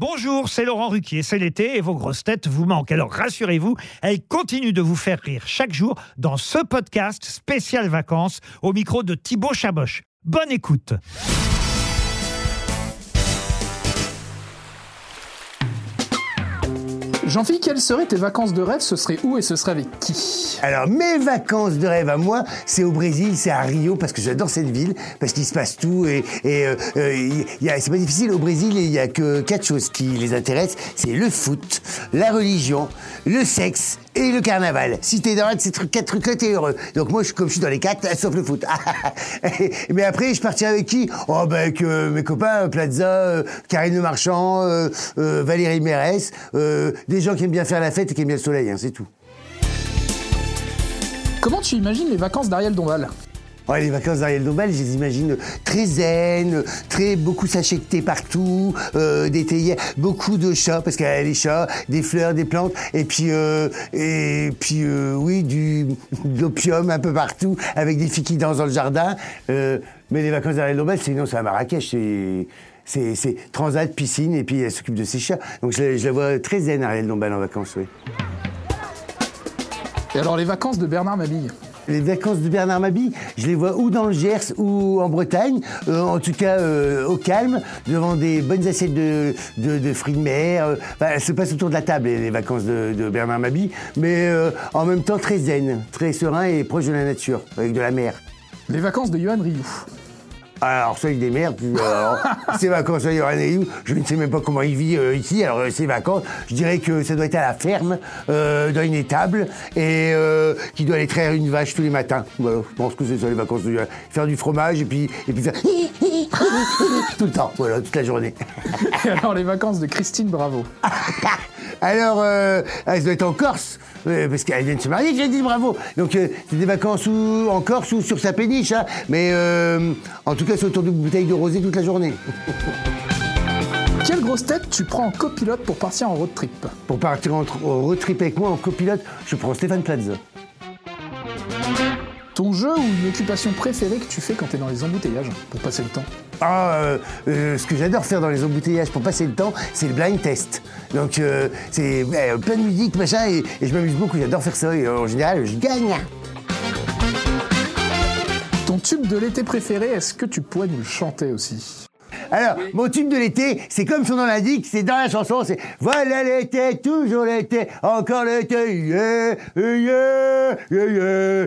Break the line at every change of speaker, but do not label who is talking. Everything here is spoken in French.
Bonjour, c'est Laurent Ruquier, c'est l'été et vos grosses têtes vous manquent. Alors rassurez-vous, elles continuent de vous faire rire chaque jour dans ce podcast spécial vacances au micro de Thibaut Chaboch. Bonne écoute.
Jean-Philippe, quelles seraient tes vacances de rêve? Ce serait où et ce serait avec qui?
Alors, mes vacances de rêve à moi, c'est au Brésil, c'est à Rio, parce que j'adore cette ville, parce qu'il se passe tout, et, euh, euh, c'est pas difficile. Au Brésil, il y a que quatre choses qui les intéressent, c'est le foot, la religion, le sexe et le carnaval. Si t'es dans un de ces trucs, quatre trucs-là, t'es heureux. Donc moi, je, comme je suis dans les quatre, sauf le foot. Mais après, je partirai avec qui? Oh, ben avec euh, mes copains, Plaza, euh, Karine Le Marchand, euh, Valérie Mérès, des gens qui aiment bien faire la fête et qui aiment bien le soleil, hein, c'est tout.
Comment tu imagines les vacances d'Ariel Dombal?
Ouais, les vacances d'Ariel Dombal, je les imagine très zen, très beaucoup sachet partout, euh, des théières, beaucoup de chats parce qu'il y a les chats, des fleurs, des plantes, et puis euh, et puis euh, oui du de l'opium un peu partout avec des filles qui dansent dans le jardin. Euh, mais les vacances d'Ariel Dombal, sinon c'est à Marrakech, c'est c'est, transat, piscine, et puis elle s'occupe de ses chats. Donc je, la- je la vois très zen, Ariel Dombal, en vacances, oui.
Et alors les vacances de Bernard Mabille?
Les vacances de Bernard Mabille, je les vois ou dans le Gers ou en Bretagne, euh, en tout cas euh, au calme, devant des bonnes assiettes de, fruits de mer. euh, elles se passent autour de la table, les, vacances de, Bernard Mabille, mais en même temps très zen, très serein et proche de la nature, avec de la mer.
Les vacances de Johan Rioux
Alors, ça, il démerde. puis, alors, ces vacances, il y aura je ne sais même pas comment il vit euh, ici. Alors, euh, ces vacances, je dirais que ça doit être à la ferme, euh, dans une étable, et euh, qu'il doit aller traire une vache tous les matins. Voilà, je pense que c'est ça les vacances. de- faire du fromage et puis, et puis faire tout le temps, voilà, toute la journée.
Et alors les vacances de Christine Bravo
Alors, euh, elle doit être en Corse, euh, parce qu'elle vient de se marier, j'ai dit bravo. Donc, euh, c'est des vacances ou en Corse ou sur sa péniche, hein. mais euh, en tout cas, c'est autour d'une bouteille de rosé toute la journée.
Quelle grosse tête tu prends en copilote pour partir en road trip?
Pour partir en road trip avec moi en copilote, je prends Stéphane Plaza.
Ton jeu ou une occupation préférée que tu fais quand t'es dans les embouteillages pour passer le temps
Ah, euh, euh, ce que j'adore faire dans les embouteillages pour passer le temps, c'est le blind test. Donc, euh, c'est plein de musique, machin, et, et je m'amuse beaucoup, j'adore faire ça, et en général, je gagne.
Ton tube de l'été préféré, est-ce que tu pourrais nous le chanter aussi?
Alors, mon tube de l'été, c'est comme son nom l'indique, c'est dans la chanson, c'est Voilà l'été, toujours l'été, encore l'été, yeah, yeah, yeah, yeah.